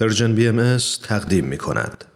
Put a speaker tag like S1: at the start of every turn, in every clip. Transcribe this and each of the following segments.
S1: پرژن بی ام تقدیم می کند.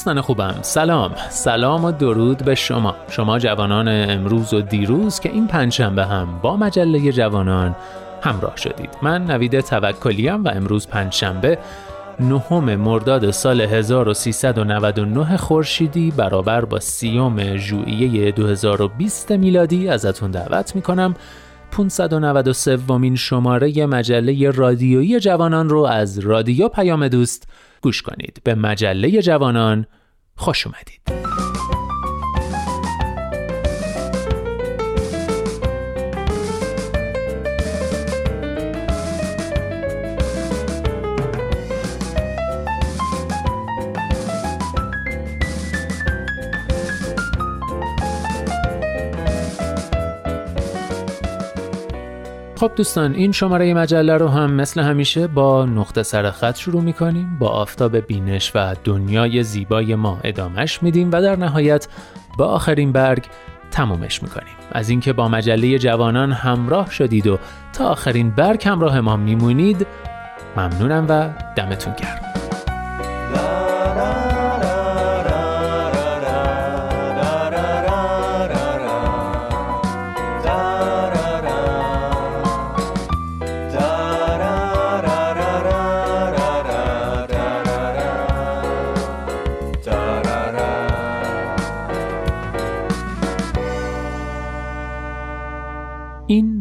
S2: دوستان خوبم. سلام. سلام و درود به شما. شما جوانان امروز و دیروز که این پنجشنبه هم با مجله جوانان همراه شدید. من نوید توکلیم و امروز پنجشنبه نهم مرداد سال 1399 خورشیدی برابر با سیوم ژوئیه 2020 میلادی ازتون دعوت می‌کنم. 593 ومین شماره مجله رادیویی جوانان رو از رادیو پیام دوست گوش کنید. به مجله جوانان خوش اومدید. خب دوستان این شماره مجله رو هم مثل همیشه با نقطه سر خط شروع می‌کنیم. با آفتاب بینش و دنیای زیبای ما ادامش میدیم و در نهایت با آخرین برگ تمومش می‌کنیم. از اینکه با مجله جوانان همراه شدید و تا آخرین برگ همراه ما میمونید ممنونم و دمتون گرم.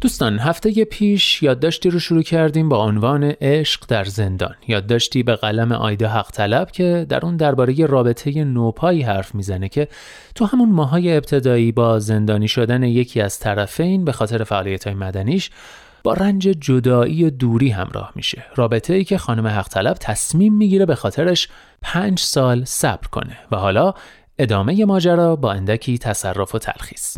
S2: دوستان هفته پیش یادداشتی رو شروع کردیم با عنوان عشق در زندان. یادداشتی به قلم آیده حق طلب که در اون درباره رابطه نوپایی حرف می‌زنه که تو همون ماهای ابتدایی با زندانی شدن یکی از طرفین به خاطر فعالیت های مدنیش با رنج جدایی و دوری همراه میشه. رابطه ای که خانم حق طلب تصمیم می‌گیره به خاطرش پنج سال صبر کنه و حالا ادامه ماجرا با اندکی تصرف و تلخیص.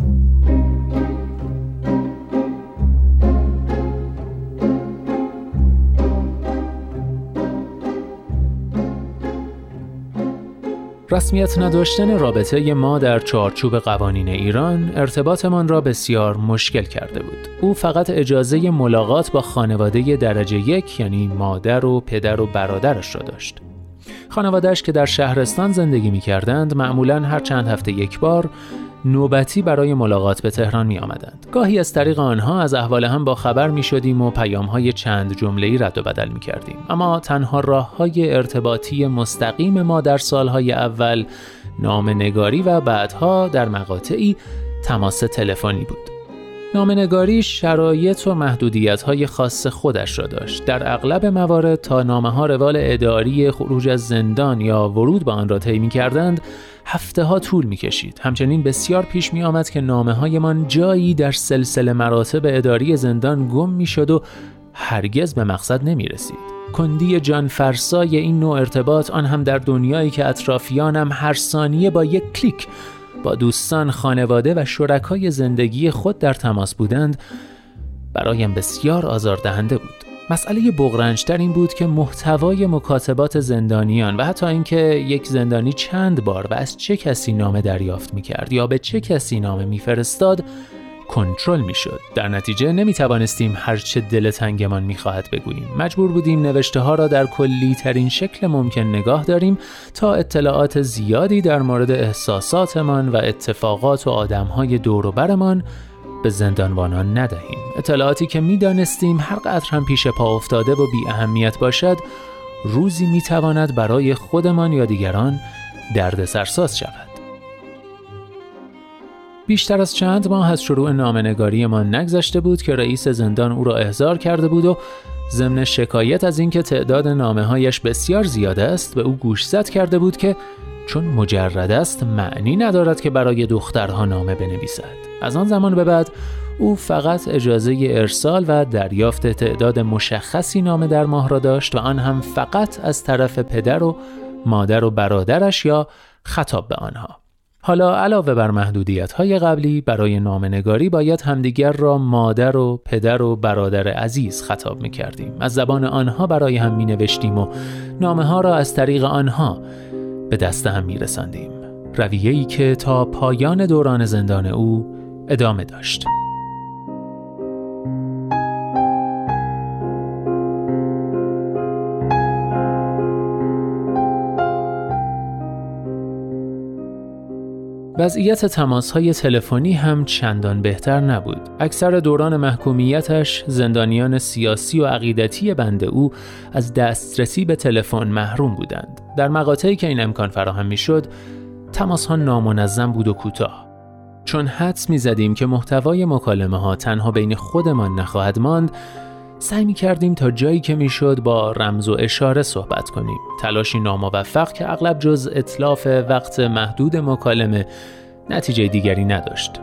S2: رسمیت نداشتن رابطه ما در چارچوب قوانین ایران ارتباطمان را بسیار مشکل کرده بود. او فقط اجازه ملاقات با خانواده درجه یک یعنی مادر و پدر و برادرش را داشت. خانوادهش که در شهرستان زندگی می کردند معمولا هر چند هفته یک بار نوبتی برای ملاقات به تهران می آمدند. گاهی از طریق آنها از احوال هم با خبر می شدیم و پیام های چند جمله رد و بدل می کردیم. اما تنها راه های ارتباطی مستقیم ما در سالهای اول نام نگاری و بعدها در مقاطعی تماس تلفنی بود. نامنگاری شرایط و محدودیت های خاص خودش را داشت. در اغلب موارد تا نامه ها روال اداری خروج از زندان یا ورود به آن را طی کردند هفته ها طول می کشید. همچنین بسیار پیش می آمد که نامه های من جایی در سلسله مراتب اداری زندان گم می شد و هرگز به مقصد نمی رسید. کندی جان فرسای این نوع ارتباط آن هم در دنیایی که اطرافیانم هر ثانیه با یک کلیک با دوستان، خانواده و شرکای زندگی خود در تماس بودند برایم بسیار آزاردهنده بود. مسئله بغرنجتر این بود که محتوای مکاتبات زندانیان و حتی اینکه یک زندانی چند بار و از چه کسی نامه دریافت می کرد یا به چه کسی نامه میفرستاد کنترل می‌شد. در نتیجه نمی توانستیم هرچه دل تنگمان می خواهد بگوییم. مجبور بودیم نوشته ها را در کلی ترین شکل ممکن نگاه داریم تا اطلاعات زیادی در مورد احساساتمان و اتفاقات و آدمهای دوروبرمان به زندانبانان ندهیم. اطلاعاتی که می‌دانستیم هر قدر هم پیش پا افتاده و بی اهمیت باشد روزی می تواند برای خودمان یا دیگران درد سرساز شود. بیشتر از چند ماه از شروع نامنگاری ما نگذشته بود که رئیس زندان او را احضار کرده بود و ضمن شکایت از اینکه تعداد نامه هایش بسیار زیاده است به او گوشزد کرده بود که چون مجرد است معنی ندارد که برای دخترها نامه بنویسد. از آن زمان به بعد او فقط اجازه ارسال و دریافت تعداد مشخصی نامه در ماه را داشت و آن هم فقط از طرف پدر و مادر و برادرش یا خطاب به آنها. حالا علاوه بر محدودیت های قبلی برای نامنگاری باید همدیگر را مادر و پدر و برادر عزیز خطاب می کردیم. از زبان آنها برای هم می نوشتیم و نامه ها را از طریق آنها به دست هم می رسندیم. رویه‌ای که تا پایان دوران زندان او ادامه داشت. وضعیت تماس های تلفنی هم چندان بهتر نبود. اکثر دوران محکومیتش زندانیان سیاسی و عقیدتی بند او از دسترسی به تلفن محروم بودند. در مقاطعی که این امکان فراهم می‌شد، تماس ها نامنظم بود و کوتاه. چون حدس می زدیم که محتوای مکالمه ها تنها بین خودمان نخواهد ماند، سعی می کردیم تا جایی که می شد با رمز و اشاره صحبت کنیم. تلاشی ناموفق که اغلب جز اطلاف وقت محدود مکالمه نتیجه دیگری نداشت.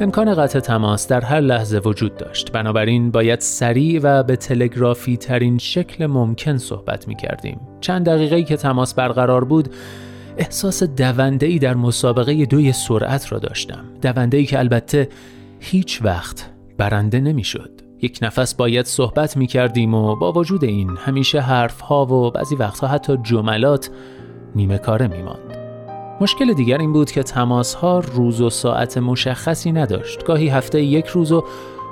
S2: امکان قطع تماس در هر لحظه وجود داشت. بنابراین باید سریع و به تلگرافی ترین شکل ممکن صحبت می کردیم چند دقیقه که تماس برقرار بود احساس دونده ای در مسابقه دوی سرعت را داشتم. دونده ای که البته هیچ وقت برنده نمی‌شد. یک نفس باید صحبت می کردیم و با وجود این همیشه حرف ها و بعضی وقتها حتی جملات نیمه کاره می ماند. مشکل دیگر این بود که تماس ها روز و ساعت مشخصی نداشت. گاهی هفته یک روز و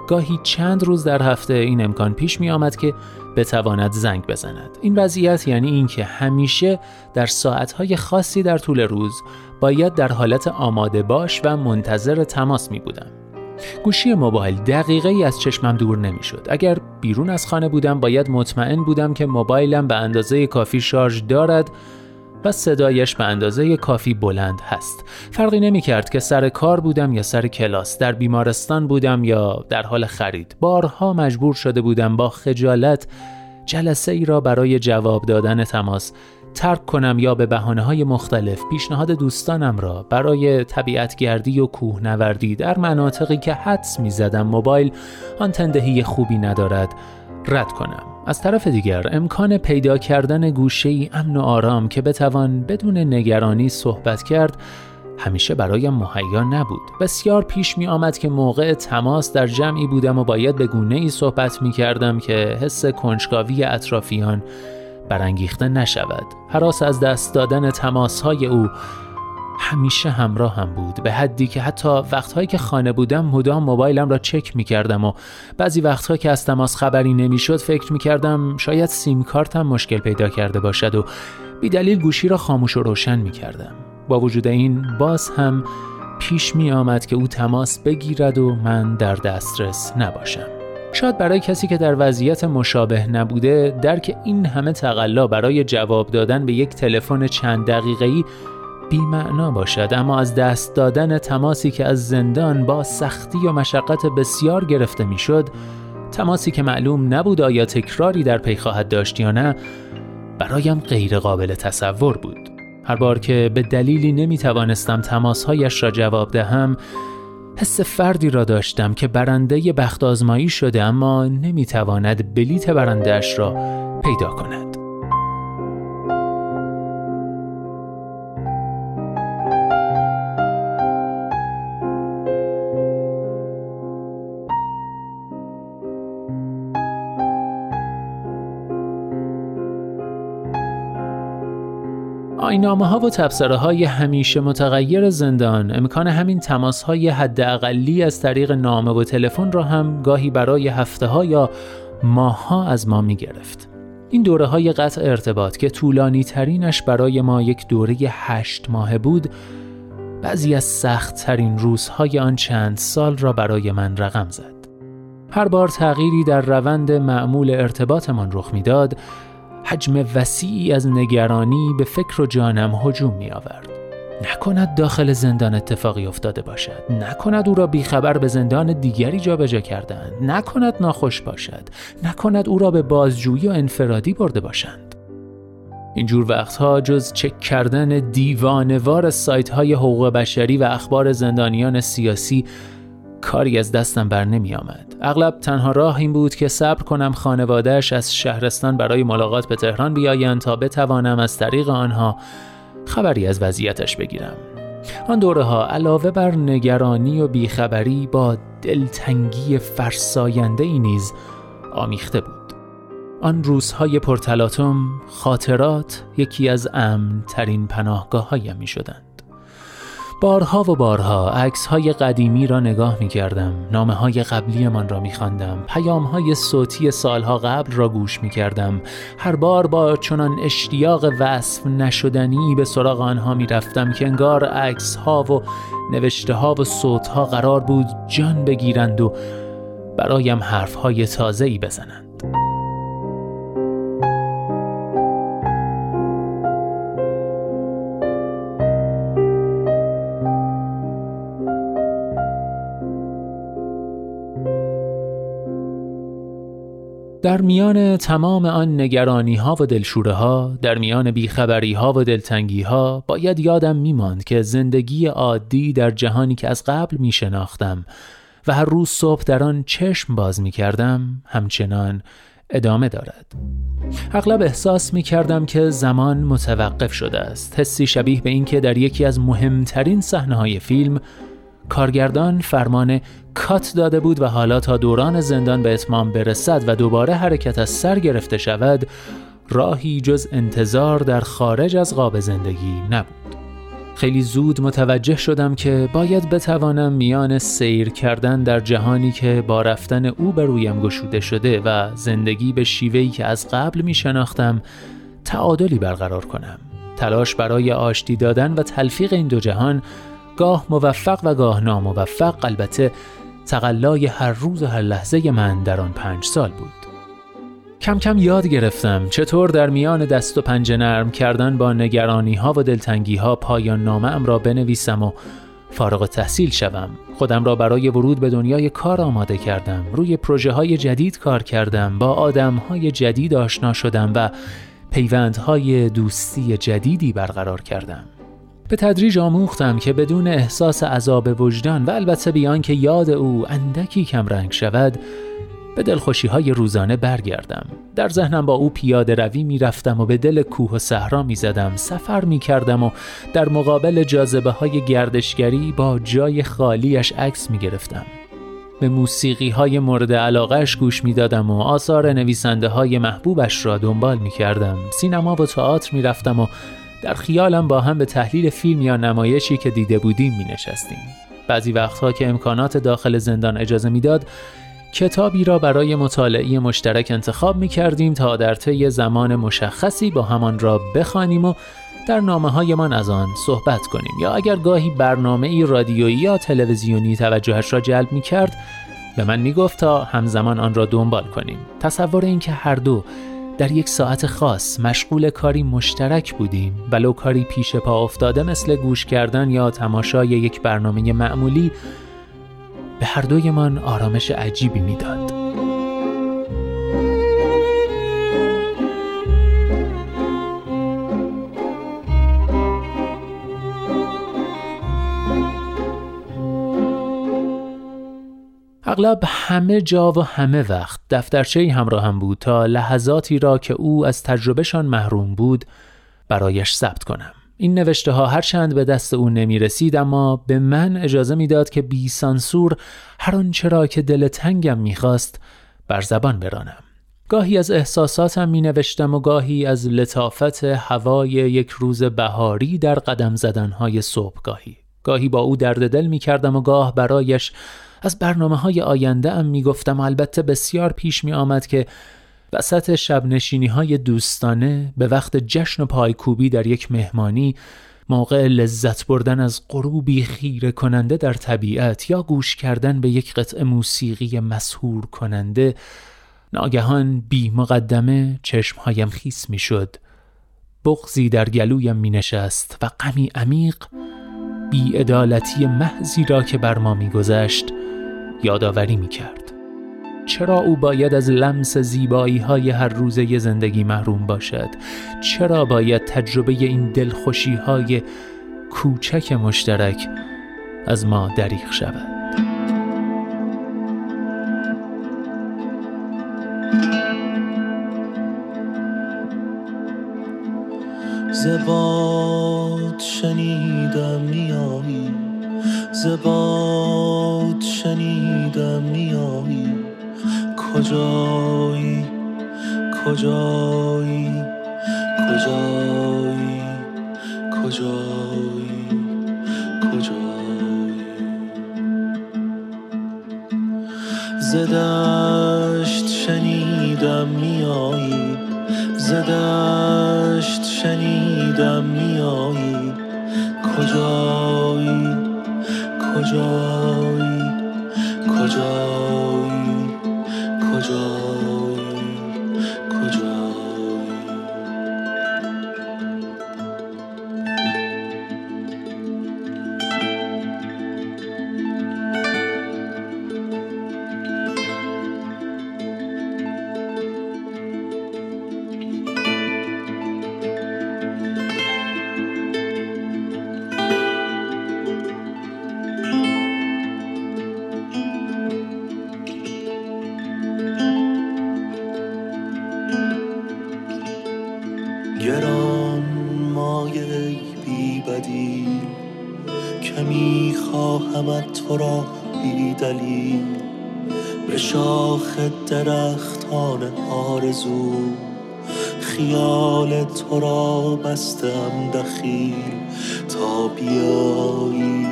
S2: گاهی چند روز در هفته این امکان پیش می آمد که بتواند زنگ بزند. این وضعیت یعنی اینکه همیشه در ساعتهای خاصی در طول روز باید در حالت آماده باش و منتظر تماس می بودم. گوشی موبایل دقیقه ای از چشمم دور نمی‌شد. اگر بیرون از خانه بودم باید مطمئن بودم که موبایلم به اندازه کافی شارژ دارد و صدایش به اندازه کافی بلند هست. فرقی نمی کرد که سر کار بودم یا سر کلاس، در بیمارستان بودم یا در حال خرید. بارها مجبور شده بودم با خجالت جلسه ای را برای جواب دادن تماس ترک کنم یا به بحانه های مختلف پیشنهاد دوستانم را برای طبیعتگردی و کوهنوردی در مناطقی که حدس می زدم موبایل آن خوبی ندارد رد کنم. از طرف دیگر امکان پیدا کردن گوشه ای امن و آرام که بتوان بدون نگرانی صحبت کرد همیشه برایم مهیا نبود. بسیار پیش می آمد که موقع تماس در جمعی بودم و باید به گونه ای صحبت می کردم که حس کنجکاوی اطرافیان برانگیخته نشود. حراس از دست دادن های او همیشه همراه هم بود به حدی که حتی وقتهایی که خانه بودم مدام موبایلم را چک می کردم و بعضی وقتها که از تماس خبری نمی‌شد فکر می کردم شاید سیم کارتم مشکل پیدا کرده باشد و بیدلیل گوشی را خاموش و روشن می کردم با وجود این باز هم پیش می آمد که او تماس بگیرد و من در دسترس نباشم. شاید برای کسی که در وضعیت مشابه نبوده درک این همه تقلا برای جواب دادن به یک تلفن چند دقیقه‌ای بیمعنا باشد. اما از دست دادن تماسی که از زندان با سختی و مشقت بسیار گرفته می‌شد تماسی که معلوم نبود آیا تکراری در پی خواهد داشت یا نه برایم غیر قابل تصور بود. هر بار که به دلیلی نمی توانستم تماسهایش را جواب دهم حس فردی را داشتم که برنده بخت آزمایی شده اما نمی تواند بلیت برندهش را پیدا کند. آینامه ها و تبصره های همیشه متغیر زندان امکان همین تماس های حد اقلی از طریق نامه و تلفن را هم گاهی برای هفته ها یا ماه ها از ما می گرفت. این دوره های قطع ارتباط که طولانی ترینش برای ما یک دوره هشت ماه بود بعضی از سخت ترین روزهای آن چند سال را برای من رقم زد. هر بار تغییری در روند معمول ارتباطمان رخ می‌داد حجم وسیعی از نگرانی به فکر و جانم هجوم می آورد. نکند داخل زندان اتفاقی افتاده باشد. نکند او را بیخبر به زندان دیگری جابجا کردند نکند ناخوش باشد. نکند او را به بازجویی و انفرادی برده باشند. اینجور وقتها جز چک کردن دیوانوار سایت های حقوق بشری و اخبار زندانیان سیاسی کاری از دستم بر نمی آمد. اغلب تنها راه این بود که صبر کنم خانوادهش از شهرستان برای ملاقات به تهران بیایند تا بتوانم از طریق آنها خبری از وضعیتش بگیرم. آن دوره ها علاوه بر نگرانی و بیخبری با دلتنگی فرساینده ای نیز آمیخته بود. آن روزهای پرتلاتم خاطرات یکی از امن ترین پناهگاه هایم می شدند. بارها و بارها عکس های قدیمی را نگاه می کردم نامه های قبلی من را می خواندم پیام های صوتی سالها قبل را گوش می کردم هر بار با چنان اشتیاق وصف نشدنی به سراغ آنها می رفتم که انگار عکس ها و نوشته ها و صوت ها قرار بود جان بگیرند و برایم حرف های تازه ای بزنند. در میان تمام آن نگرانی ها و دلشوره ها در میان بیخبری ها و دلتنگی ها باید یادم میماند که زندگی عادی در جهانی که از قبل می شناختم و هر روز صبح در آن چشم باز می کردم همچنان ادامه دارد. اغلب احساس می کردم که زمان متوقف شده است. حسی شبیه به اینکه در یکی از مهمترین صحنه های فیلم کارگردان فرمان کات داده بود و حالا تا دوران زندان به اتمام برسد و دوباره حرکت از سر گرفته شود راهی جز انتظار در خارج از قاب زندگی نبود. خیلی زود متوجه شدم که باید بتوانم میان سیر کردن در جهانی که با رفتن او به رویم گشوده شده و زندگی به شیوهی که از قبل می شناختم تعادلی برقرار کنم. تلاش برای آشتی دادن و تلفیق این دو جهان گاه موفق و گاه ناموفق. البته تقلای هر روز و هر لحظه من در آن پنج سال بود. کم کم یاد گرفتم چطور در میان دست و پنجه نرم کردن با نگرانی ها و دلتنگی ها پایان نامه ام را بنویسم و فارغ تحصیل شوم. خودم را برای ورود به دنیای کار آماده کردم. روی پروژه های جدید کار کردم. با آدم های جدید آشنا شدم و پیوندهای دوستی جدیدی برقرار کردم. به تدریج آموختم که بدون احساس عذاب وجدان و البته بیان که یاد او اندکی کم رنگ شود به دلخوشی های روزانه برگردم. در ذهنم با او پیاده روی می رفتم و به دل کوه و صحرا می زدم سفر می کردم و در مقابل جاذبه های گردشگری با جای خالیش عکس می گرفتم به موسیقی های مورد علاقهش گوش می دادم و آثار نویسنده های محبوبش را دنبال می کردم سینما و تئاتر می رفتم و در خیالم با هم به تحلیل فیلم یا نمایشی که دیده بودیم می نشستیم. بعضی وقتها که امکانات داخل زندان اجازه می‌داد کتابی را برای مطالعه مشترک انتخاب می کردیم تا در طی زمان مشخصی با همان را بخوانیم و در نامه هایمان از آن صحبت کنیم یا اگر گاهی برنامه ای رادیویی یا تلویزیونی توجهش را جلب می کرد به من می گفت تا همزمان آن را دنبال کنیم تصور اینکه هر دو در یک ساعت خاص مشغول کاری مشترک بودیم ولو کاری پیش پا افتاده مثل گوش کردن یا تماشای یک برنامه معمولی به هر دویمان آرامش عجیبی می‌داد. اغلب همه جا و همه وقت دفترچه همراه هم بود تا لحظاتی را که او از تجربهشان محروم بود برایش ثبت کنم. این نوشته ها هرچند به دست او نمی رسید اما به من اجازه می‌داد که بی سانسور هر آنچه را که دل تنگم می‌خواست بر زبان برانم. گاهی از احساساتم می نوشتم و گاهی از لطافت هوای یک روز بهاری در قدم زدنهای صبحگاهی. گاهی با او درد دل می کردم و گاه برایش از برنامه های آینده ام می گفتم البته بسیار پیش می آمد که وسط شب های دوستانه به وقت جشن و پایکوبی در یک مهمانی موقع لذت بردن از غروبی خیره کننده در طبیعت یا گوش کردن به یک قطع موسیقی مسهور کننده ناگهان بی مقدمه چشمهایم خیس می شد بغزی در گلویم می نشست و غمی عمیق ادالتی محضی را که بر ما می گذشت یادآوری می کرد. چرا او باید از لمس زیبایی های هر روزه زندگی محروم باشد؟ چرا باید تجربه این دلخوشی های کوچک مشترک از ما دریغ شود؟
S3: زباد شنیدم میایی زباد شنیدم میایی کجایی؟ کجایی؟ کجایی؟ کجایی؟ کجایی؟ زدشت شنیدم میایی زدشت شنیدم میایی کجایی درختان آرزو خیال تو را بستم دخیل تا بیایی.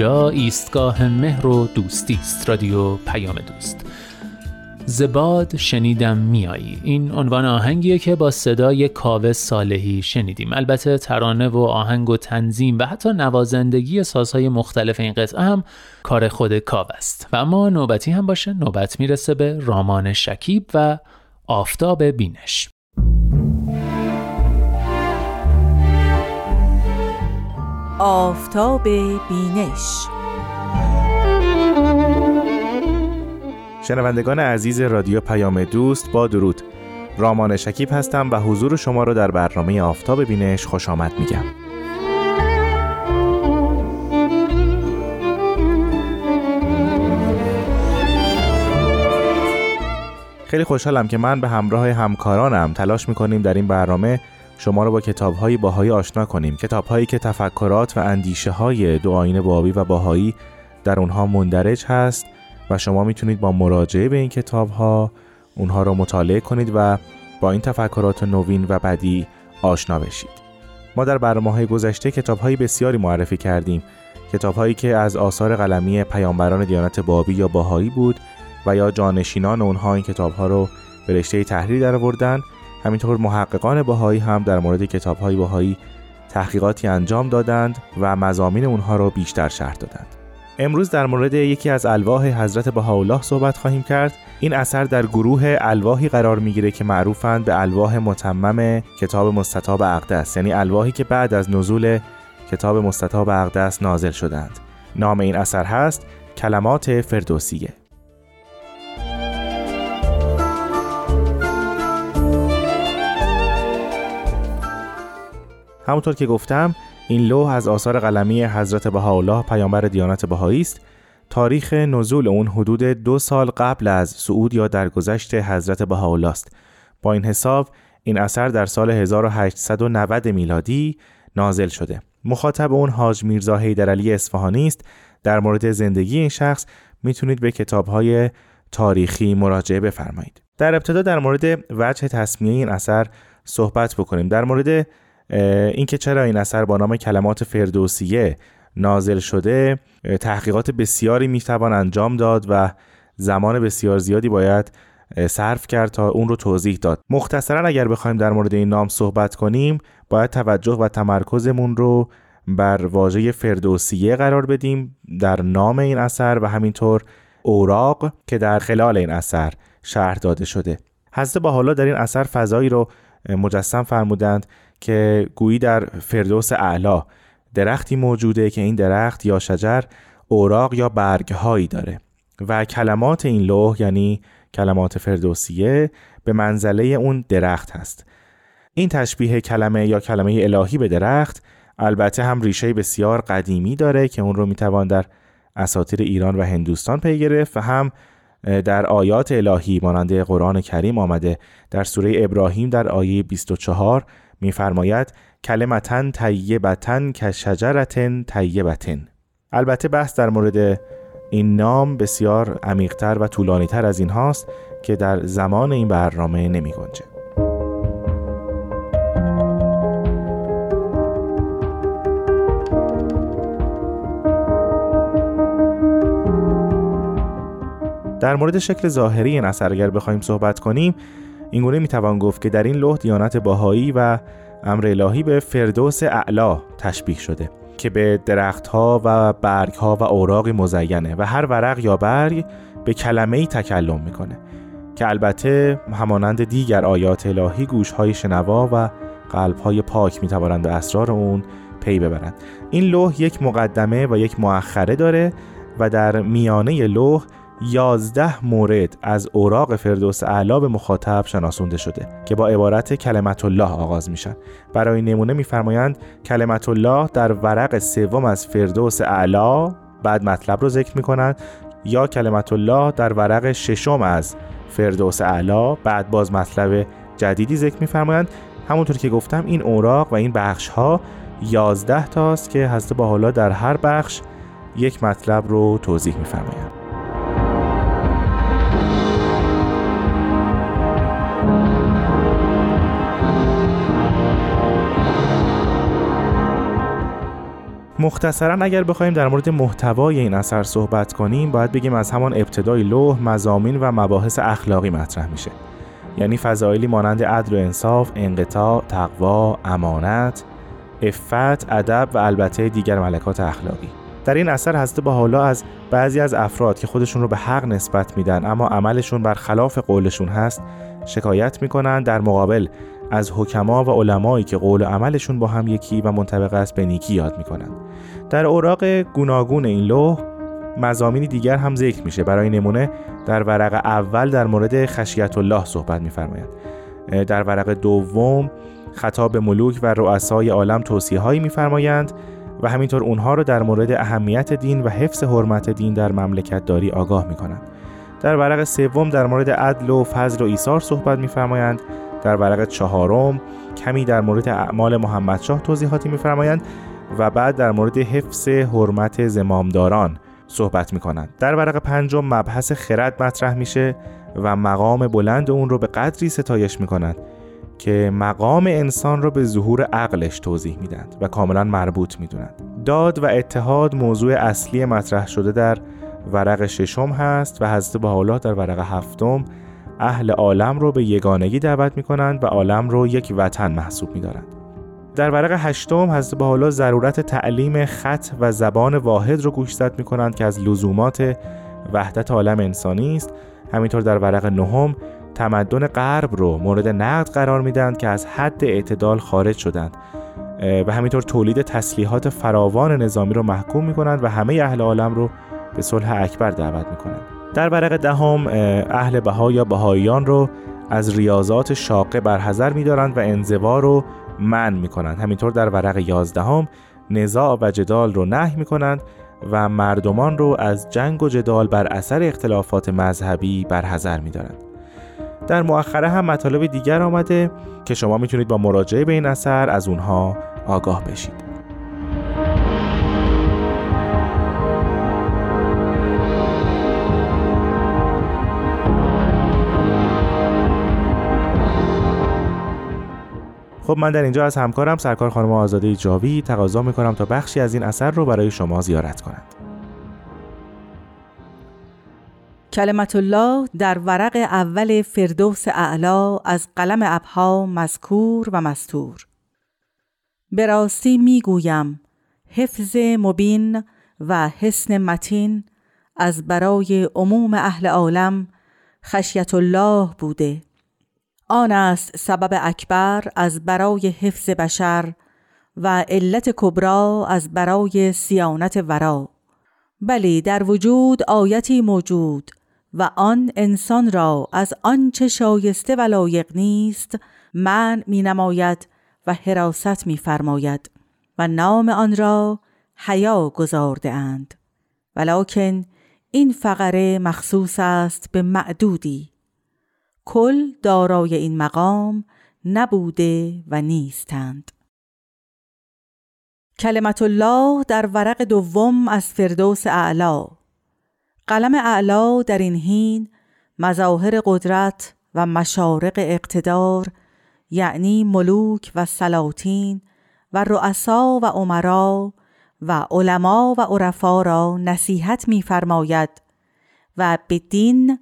S2: اینجا ایستگاه مهر و دوستی است. رادیو پیام دوست. زباد شنیدم میایی. این عنوان آهنگیه که با صدای کاوه صالحی شنیدیم. البته ترانه و آهنگ و تنظیم و حتی نوازندگی سازهای مختلف این قطعه هم کار خود کاوه است. و اما نوبتی هم باشه. نوبت می‌رسه به رامان شکیب و آفتاب بینش.
S4: آفتاب بینش.
S5: شنوندگان عزیز رادیو پیام دوست با درود. رامان شکیب هستم و حضور شما را در برنامه آفتاب بینش خوش آمد میگم. خیلی خوشحالم که من به همراه همکارانم تلاش می‌کنیم در این برنامه شما را با کتابهایی باهایی آشنا کنیم. کتابهایی که تفکرات و اندیشه های دو آین بابی و باهایی در اونها مندرج هست و شما می‌تونید با مراجعه به این کتاب ها اونها رو مطالعه کنید و با این تفکرات نوین و بدی آشنا بشید. ما در برنامه های گذشته کتاب های بسیاری معرفی کردیم. کتاب هایی که از آثار قلمی پیامبران دیانت بابی یا باهایی بود و یا جانشینان اونها این کتاب ها رو به رشته تحریر در آوردن همینطور محققان باهایی هم در مورد کتاب های باهایی تحقیقاتی انجام دادند و مزامین اونها رو بیشتر شرح دادند. امروز در مورد یکی از الواح حضرت بهاءالله صحبت خواهیم کرد. این اثر در گروه الواحی قرار می‌گیره که معروفند به الواح متمم کتاب مستطاب اقدس یعنی الواحی که بعد از نزول کتاب مستطاب اقدس نازل شدند. نام این اثر هست کلمات فردوسیه. همونطور که گفتم این لوح از آثار قلمی حضرت بهاءالله پیامبر دیانت بهایی است. تاریخ نزول اون حدود دو سال قبل از صعود یا درگذشت حضرت بهاءالله است. با این حساب این اثر در سال 1890 میلادی نازل شده. مخاطب اون حاج میرزا حیدرعلی اصفهانی است. در مورد زندگی این شخص می‌تونید به کتابهای تاریخی مراجعه بفرمایید. در ابتدا در مورد وجه تصمیه این اثر صحبت بکنیم. در مورد اینکه چرا این اثر با نام کلمات فردوسیه نازل شده تحقیقات بسیاری می‌توان انجام داد و زمان بسیار زیادی باید صرف کرد تا اون رو توضیح داد. مختصرا اگر بخوایم در مورد این نام صحبت کنیم باید توجه و تمرکزمون رو بر واژه فردوسیه قرار بدیم در نام این اثر و همینطور اوراق که در خلال این اثر شرح داده شده. حضرت با حالا در این اثر فضایی رو مجسم فرمودند که گویی در فردوس اعلا درختی موجوده که این درخت یا شجر اوراق یا برگ هایی داره. و کلمات این لوح یعنی کلمات فردوسیه به منزله اون درخت هست. این تشبیه کلمه یا کلمه الهی به درخت البته هم ریشه بسیار قدیمی داره که اون رو می‌توان در اساطیر ایران و هندوستان پی گرفت و هم در آیات الهی ماننده قرآن کریم آمده. در سوره ابراهیم در آیه 24 میفرماید کلمتن طیبتن که شجرتن طیبتن البته بحث در مورد این نام بسیار عمیقتر و طولانیتر از این هاست که در زمان این برنامه نمی گنجه. در مورد شکل ظاهری این اثر اگر بخوایم صحبت کنیم اینگونه می‌توان گفت که در این لوح دیانت باهایی و امر الهی به فردوس اعلا تشبیه شده که به درختها و برگها و اوراقی مزینه و هر ورق یا برگ به کلمه ای تکلم می‌کنه که البته همانند دیگر آیات الهی گوشهای شنوا و قلبهای پاک می‌توانند به اسرار اون پی ببرند. این لوح یک مقدمه و یک مؤخره داره و در میانه لوح یازده مورد از اوراق فردوس اعلا به مخاطب شناسونده شده که با عبارت کلمت الله آغاز میشن. برای نمونه میفرمایند کلمت الله در ورق سوم از فردوس اعلا بعد مطلب رو ذکر می‌کنند یا کلمت الله در ورق ششم از فردوس اعلا بعد باز مطلب جدیدی ذکر میفرمایند. همونطور که گفتم این اوراق و این بخش ها یازده تاست که حضرت با در هر بخش یک مطلب رو توضیح میفرمایند. مختصرا اگر بخوایم در مورد محتوای این اثر صحبت کنیم باید بگیم از همان ابتدای لوح مزامین و مباحث اخلاقی مطرح میشه. یعنی فضایلی مانند عدل و انصاف، انقطاع، تقوا، امانت، افت، ادب و البته دیگر ملکات اخلاقی. در این اثر حضرت با حالا از بعضی از افراد که خودشون رو به حق نسبت میدن اما عملشون بر خلاف قولشون هست شکایت می‌کنن در مقابل از حکما و علمایی که قول و عملشون با هم یکی و منطبق است به نیکی یاد می‌کنن در اوراق گوناگون این لوح مزامینی دیگر هم ذکر میشه. برای نمونه در ورق اول در مورد خشیت الله صحبت میفرمایند در ورق دوم خطاب ملوک و رؤسای عالم توصیه هایی میفرمایند و همینطور اونها رو در مورد اهمیت دین و حفظ حرمت دین در مملکت داری آگاه می‌کنند. در ورق سوم در مورد عدل و فضل و ایثار صحبت میفرمایند در ورق چهارم کمی در مورد اعمال محمدشاه توضیحاتی میفرمایند و بعد در مورد حفظ حرمت زمامداران صحبت می‌کنند. در ورق پنجم مبحث خرد مطرح میشه و مقام بلند اون رو به قدری ستایش می‌کنند که مقام انسان را به ظهور عقلش توضیح میدند و کاملا مربوط می‌دونند. داد و اتحاد موضوع اصلی مطرح شده در ورق ششم هست و حضرت حالا در ورق هفتم اهل عالم رو به یگانگی دعوت می کنند و عالم رو یک وطن محسوب می دارند. در ورق هشتم حضرت حالا ضرورت تعلیم خط و زبان واحد رو گوشزد می کنند که از لزومات وحدت عالم انسانی است همینطور در ورق نهم تمدن غرب رو مورد نقد قرار میدن که از حد اعتدال خارج شدند و همینطور تولید تسلیحات فراوان نظامی رو محکوم می کنند و همه اهل عالم رو به صلح اکبر دعوت می کنند. در ورق دهم اهل بها یا بهاییان رو از ریاضات شاقه برحضر میدارند و انزوا رو من می کنند. همینطور در ورق یازدهم نزاع و جدال رو نهی می کنند و مردمان رو از جنگ و جدال بر اثر اختلافات مذهبی برحضر می دارند. در مؤخره هم مطالب دیگر آمده که شما می‌تونید با مراجعه به این اثر از اونها آگاه بشید. خب من در اینجا از همکارم سرکار خانم آزاده جاوی تقاضا می‌کنم تا بخشی از این اثر رو برای شما زیارت کنند.
S4: کلمت الله در ورق اول فردوس اعلا از قلم ابها مذکور و مستور به راستی می‌گویم حفظ مبین و حسن متین از برای عموم اهل عالم خشیت الله بوده آن است سبب اکبر از برای حفظ بشر و علت کبرا از برای سیانت ورا. بلی در وجود آیتی موجود و آن انسان را از آنچه شایسته و لایق نیست من می نماید و حراست می فرماید و نام آن را حیا گذارده اند. ولیکن این فقره مخصوص است به معدودی. کل دارای این مقام نبوده و نیستند. کلمت الله در ورق دوم از فردوس اعلا. قلم اعلا در این هین مظاهر قدرت و مشارق اقتدار یعنی ملوک و سلاطین و رؤسا و عمرا و علما و عرفا را نصیحت می‌فرماید و به دین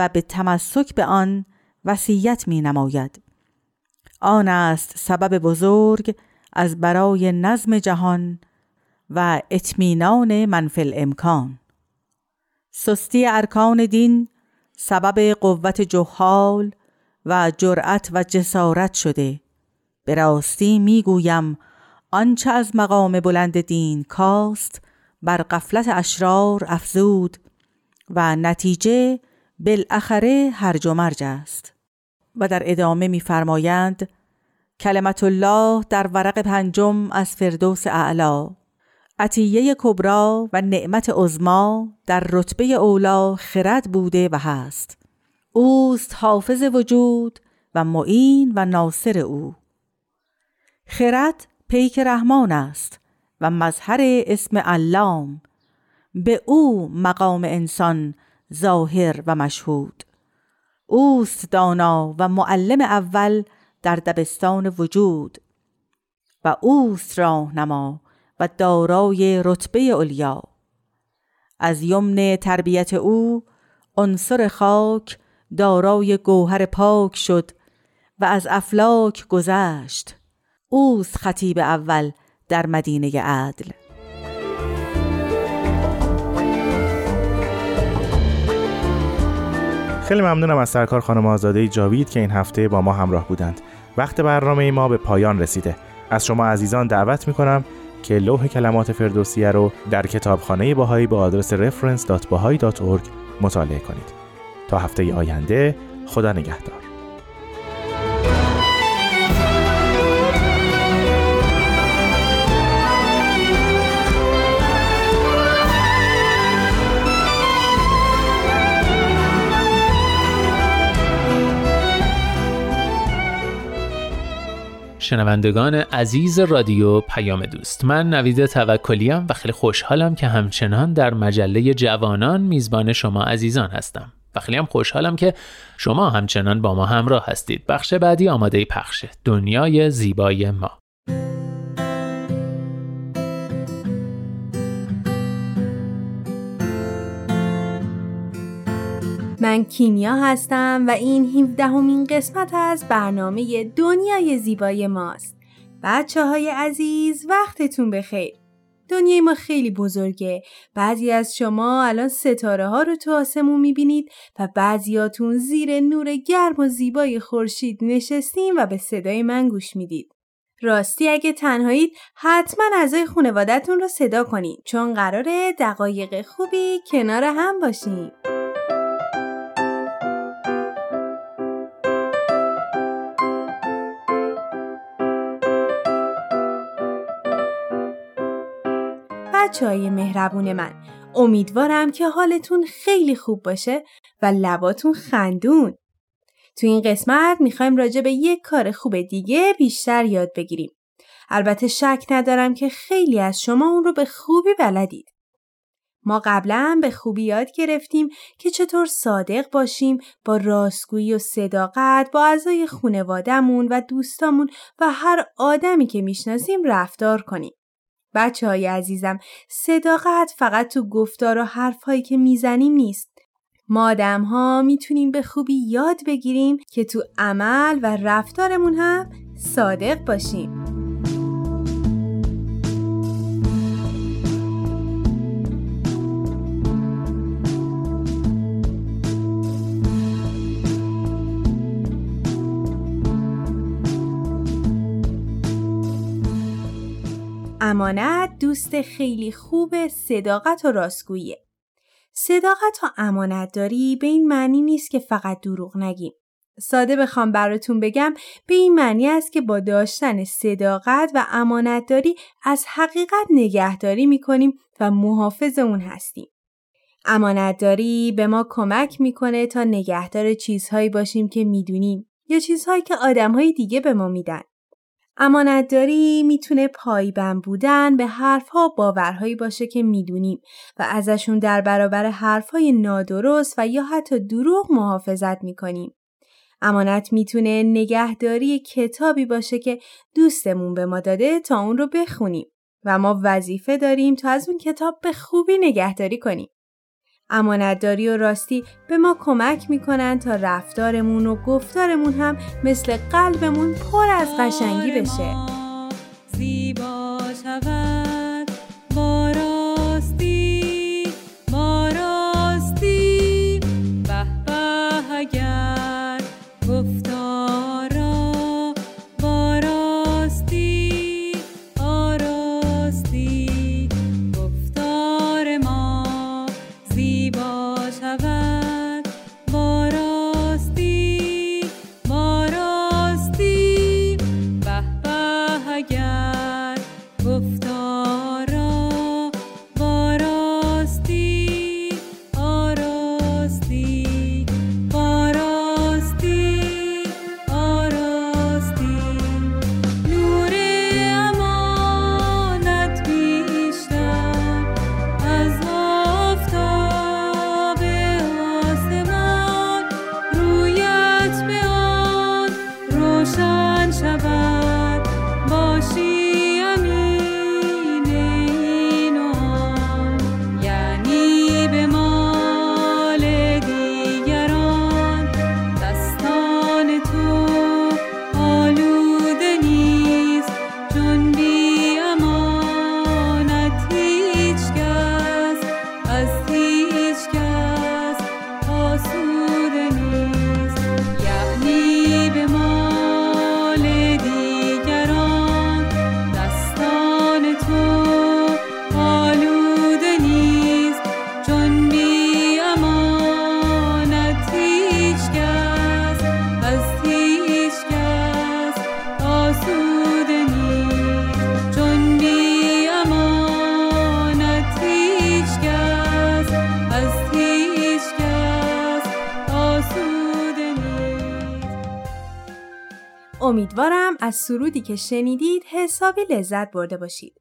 S4: و به تمسک به آن وصیت می نماید. آن است سبب بزرگ از برای نظم جهان و اطمینان منفل امکان سستی ارکان دین سبب قوت جهال و جرأت و جسارت شده به راستی می‌گویم آنچه از مقام بلند دین کاست بر قفلت اشرار افزود و نتیجه بالاخره هرج و مرج است. و در ادامه میفرمایند کلمت الله در ورق پنجم از فردوس اعلا عطیه کبرا و نعمت عظما در رتبه اولا خرد بوده و هست. اوست حافظ وجود و معین و ناصر او. خرد پیک رحمان است و مظهر اسم علام. به او مقام انسان ظاهر و مشهود. اوست دانا و معلم اول در دبستان وجود و اوست راهنما و دارای رتبه علیا از یمن تربیت او عنصر خاک دارای گوهر پاک شد و از افلاک گذشت. اوست خطیب اول در مدینه عدل.
S5: خیلی ممنونم از سرکار خانم آزاده جاوید که این هفته با ما همراه بودند. وقت برنامه ما به پایان رسیده. از شما عزیزان دعوت می‌کنم که لوح کلمات فردوسیه رو در کتابخانه باهایی با آدرس reference.bahai.org مطالعه کنید. تا هفته آینده خدا نگهدار.
S2: شنوندگان عزیز رادیو پیام دوست. من نوید توکلیم و خیلی خوشحالم که همچنان در مجله جوانان میزبان شما عزیزان هستم. و خیلی هم خوشحالم که شما همچنان با ما همراه هستید. بخش بعدی آماده پخشه دنیای زیبای ما.
S6: من کیمیا هستم و این 17 همین قسمت از برنامه دنیای زیبای ماست. بچه های عزیز وقتتون بخیر. دنیای ما خیلی بزرگه. بعضی از شما الان ستاره ها رو تو آسمون می‌بینید و بعضیاتون زیر نور گرم و زیبای خورشید نشستیم و به صدای من گوش می‌دید. راستی اگه تنهایید حتما اعضای خانوادتون رو صدا کنید چون قراره دقایق خوبی کنار هم باشیم. بچه های مهربون من. امیدوارم که حالتون خیلی خوب باشه و لباتون خندون. تو این قسمت می‌خوایم راجع به یک کار خوب دیگه بیشتر یاد بگیریم. البته شک ندارم که خیلی از شما اون رو به خوبی بلدید. ما قبلا به خوبی یاد گرفتیم که چطور صادق باشیم با راستگویی و صداقت با اعضای خونوادهمون و دوستامون و هر آدمی که می‌شناسیم رفتار کنیم. بچه های عزیزم صداقت فقط تو گفتار و حرفهایی که می‌زنیم نیست. ما آدم ها می‌تونیم به خوبی یاد بگیریم که تو عمل و رفتارمون هم صادق باشیم. امانت دوست خیلی خوب صداقت و راستگوییه. صداقت و امانت داری به این معنی نیست که فقط دروغ نگیم. ساده بخوام براتون بگم به این معنی است که با داشتن صداقت و امانت داری از حقیقت نگهداری می‌کنیم و محافظ اون هستیم. امانت داری به ما کمک می‌کنه تا نگهدار چیزهایی باشیم که می‌دونیم یا چیزهایی که آدمهای دیگه به ما میدن. امانتداری می‌تونه پایبند بودن به حرفها باورهایی باشه که می‌دونیم و ازشون در برابر حرفهای نادرست و یا حتی دروغ محافظت می‌کنیم. امانت می‌تونه نگهداری کتابی باشه که دوستمون به ما داده تا اون رو بخونیم و ما وظیفه داریم تا از اون کتاب به خوبی نگهداری کنیم. امانتداری و راستی به ما کمک می‌کنن تا رفتارمون و گفتارمون هم مثل قلبمون پر از قشنگی بشه. زیبا از سرودی که شنیدید حسابی لذت برده باشید.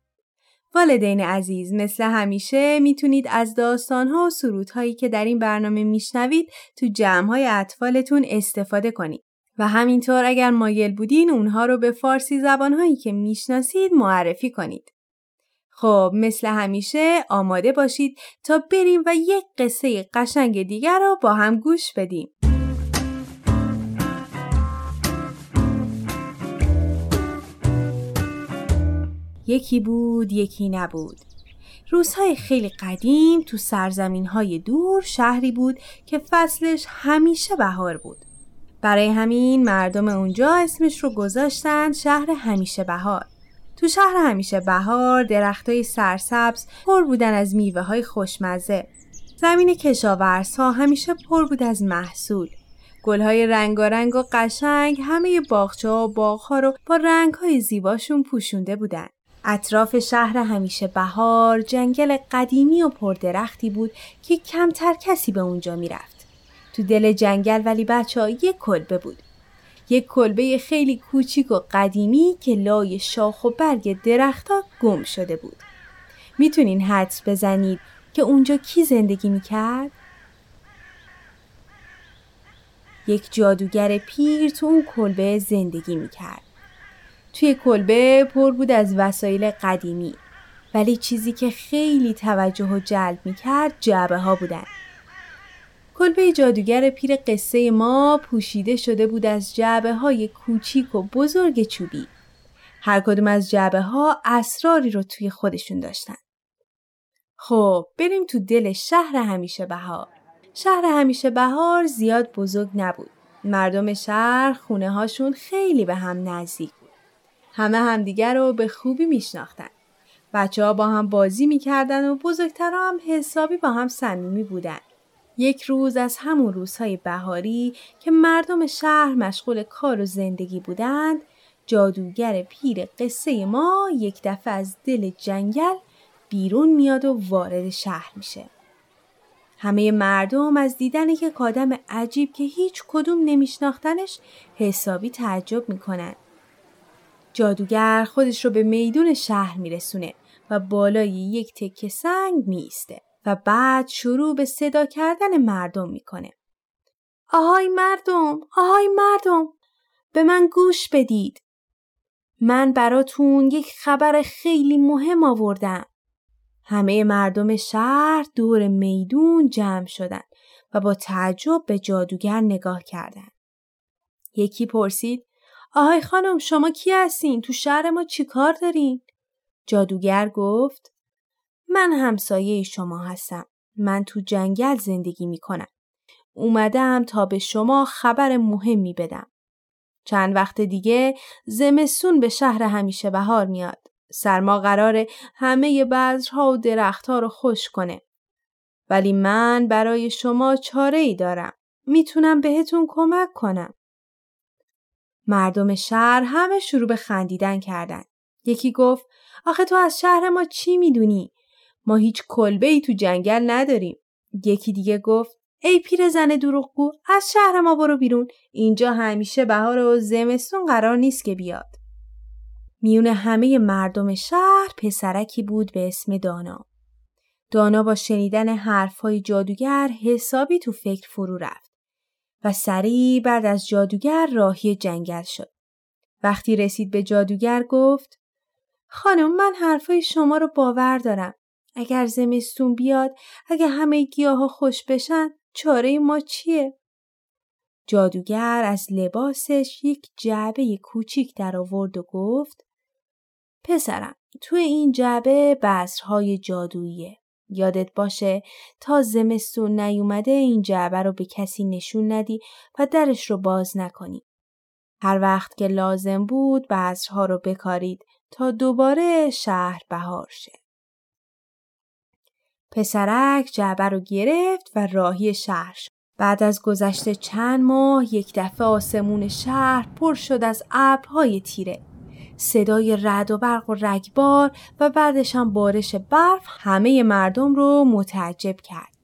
S6: والدین عزیز مثل همیشه می‌تونید از داستانها و سرودهایی که در این برنامه میشنوید تو جمعهای اطفالتون استفاده کنید. و همینطور اگر مایل بودین اونها رو به فارسی زبانهایی که می‌شناسید معرفی کنید. خب مثل همیشه آماده باشید تا بریم و یک قصه قشنگ دیگر رو با هم گوش بدیم. یکی بود یکی نبود. روزهای خیلی قدیم تو سرزمین های دور شهری بود که فصلش همیشه بهار بود. برای همین مردم اونجا اسمش رو گذاشتن شهر همیشه بهار. تو شهر همیشه بهار درختای سرسبز پر بودن از میوه های خوشمزه. زمین کشاورزها همیشه پر بود از محصول. گلهای رنگارنگ و قشنگ همه باغچه و باغها رو با رنگهای زیباشون پوشونده بودن. اطراف شهر همیشه بهار جنگل قدیمی و پردرختی بود که کمتر کسی به اونجا می‌رفت. تو دل جنگل ولی بچه ها یک کلبه بود. یک کلبه خیلی کوچیک و قدیمی که لای شاخ و برگ درختها گم شده بود. می‌تونین حدس بزنید که اونجا کی زندگی می‌کرد؟ یک جادوگر پیر تو اون کلبه زندگی می‌کرد. توی کلبه پر بود از وسایل قدیمی ولی چیزی که خیلی توجه و جلب می‌کرد جعبه ها بودن. کلبه جادوگر پیر قصه ما پوشیده شده بود از جعبه های کوچیک و بزرگ چوبی. هر کدوم از جعبه ها اسراری رو توی خودشون داشتن. خب بریم تو دل شهر همیشه بهار. شهر همیشه بهار زیاد بزرگ نبود. مردم شهر خونه هاشون خیلی به هم نزدیک. همه همدیگر رو به خوبی میشناختن. بچه ها با هم بازی می‌کردن و بزرگتر هم حسابی با هم صمیمی بودن. یک روز از همون روزهای بهاری که مردم شهر مشغول کار و زندگی بودند جادوگر پیر قصه ما یک دفعه از دل جنگل بیرون میاد و وارد شهر میشه. همه مردم از دیدن که کادم عجیب که هیچ کدوم نمیشناختنش حسابی تعجب می‌کنن. جادوگر خودش رو به میدون شهر میرسونه و بالای یک تکه سنگ میسته. و بعد شروع به صدا کردن مردم می‌کنه. آهای مردم، آهای مردم، به من گوش بدید. من براتون یک خبر خیلی مهم آوردم. همه مردم شهر دور میدون جمع شدن و با تعجب به جادوگر نگاه کردند. یکی پرسید آهای خانم شما کی هستین؟ تو شهر ما چی کار دارین؟ جادوگر گفت من همسایه شما هستم. من تو جنگل زندگی می کنم. اومدم تا به شما خبر مهمی بدم. چند وقت دیگه زمستون به شهر همیشه بهار میاد. سرما قراره همه بذرها و درختها رو خوش کنه. ولی من برای شما چاره ای دارم. می‌تونم بهتون کمک کنم. مردم شهر همه شروع به خندیدن کردن. یکی گفت آخه تو از شهر ما چی می‌دونی؟ ما هیچ کلبه ای تو جنگل نداریم. یکی دیگه گفت ای پیر زن دروغگو از شهر ما برو بیرون اینجا همیشه بهار و زمستون قرار نیست که بیاد. میون همه مردم شهر پسرکی بود به اسم دانا. دانا با شنیدن حرفهای جادوگر حسابی تو فکر فرو رفت و سریع بعد از جادوگر راهی جنگل شد. وقتی رسید به جادوگر گفت خانم من حرفای شما رو باور دارم اگر زمستون بیاد اگه همه گیاه خوش بشن چاره ما چیه؟ جادوگر از لباسش یک جعبه کوچیک در آورد و گفت پسرم تو این جعبه بذرهای جادوییه. یادت باشه تا زمستون نیومده این جعبه رو به کسی نشون ندی و درش رو باز نکنی. هر وقت که لازم بود بذرها رو بکارید تا دوباره شهر بهار شه. پسرک جعبه رو گرفت و راهی شهر شد. بعد از گذشته چند ماه یک دفعه آسمون شهر پر شد از ابرهای تیره. صدای رد و برق و رگبار و بعدش هم بارش برف همه مردم رو متعجب کرد.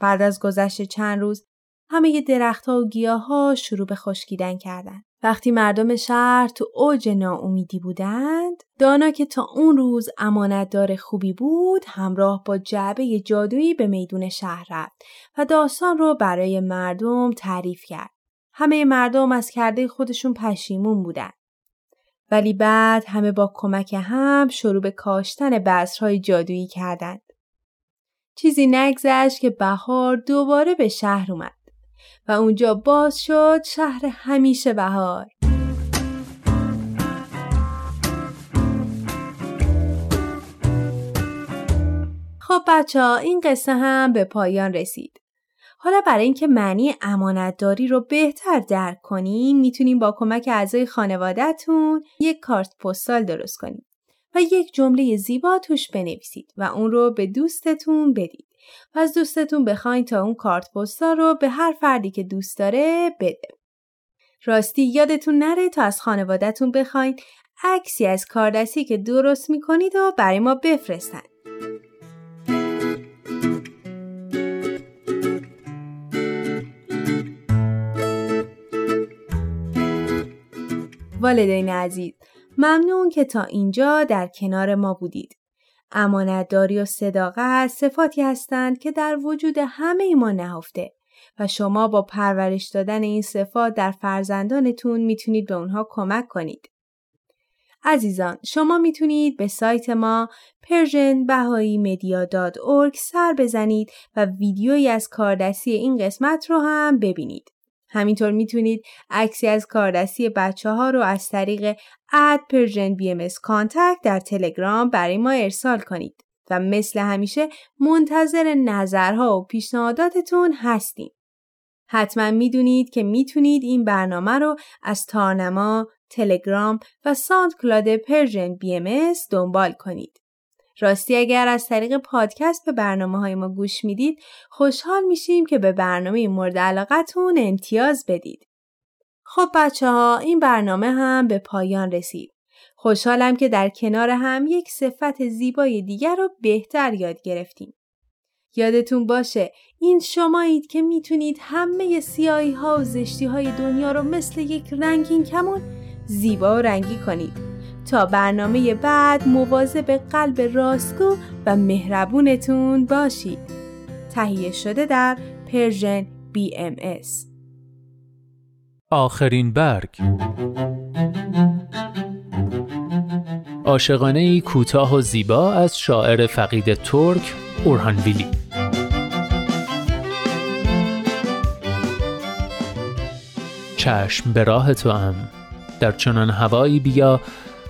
S6: بعد از گذشته چند روز همه درختها و گیاه ها شروع به خشکیدن کردند. وقتی مردم شهر تو اوج ناامیدی بودند، دانا که تا اون روز امانتدار خوبی بود، همراه با جعبه جادویی به میدون شهر رفت و داستان رو برای مردم تعریف کرد. همه مردم از کرده خودشون پشیمون بودن. ولی بعد همه با کمک هم شروع به کاشتن بذرهای جادویی کردند. چیزی نگذشت که بهار دوباره به شهر اومد و اونجا باز شد شهر همیشه بهار. خب بچه ها این قصه هم به پایان رسید. حالا برای اینکه معنی امانتداری رو بهتر درک کنیم می‌تونیم با کمک اعضای خانوادهتون یک کارت پستال درست کنیم و یک جمله زیبا توش بنویسید و اون رو به دوستتون بدید و از دوستتون بخواین تا اون کارت پستال رو به هر فردی که دوست داره بده. راستی یادتون نره تا از خانوادهتون بخواین عکسی از کاردستی که درست می‌کنید و برای ما بفرستن. والدین عزیز ممنون که تا اینجا در کنار ما بودید. امانتداری و صداقت صفاتی هستند که در وجود همه ما نهفته و شما با پرورش دادن این صفات در فرزندانتون می‌تونید به اونها کمک کنید. عزیزان شما می‌تونید به سایت ما persianbahaimedia.org سر بزنید و ویدیویی از کاردستی این قسمت رو هم ببینید. همینطور می‌تونید عکسی از کاردستی بچه ها رو از طریق at PersianBMS در تلگرام برای ما ارسال کنید و مثل همیشه منتظر نظرها و پیشنهاداتتون هستیم. حتما می‌دونید که می‌تونید این برنامه رو از تارنما، تلگرام و SoundCloud PersianBMS دنبال کنید. راستی اگر از طریق پادکست به برنامه های ما گوش می‌دید خوشحال میشیم که به برنامه مورد علاقتون امتیاز بدید. خب بچه ها این برنامه هم به پایان رسید. خوشحالم که در کنار هم یک صفت زیبای دیگر رو بهتر یاد گرفتیم. یادتون باشه این شمایید که می‌تونید همه سیاهی ها و زشتی های دنیا رو مثل یک رنگین کمون زیبا و رنگی کنید. تا برنامه بعد به قلب راستگو و مهربونتون باشید. تهیه شده در پرژن BMS
S2: آخرین برگ. عاشقانه ای کوتاه و زیبا از شاعر فقید ترک اورهانویلی. چشم به راه تو هم در چنان هوایی بیا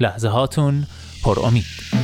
S2: لحظه هاتون پر امید.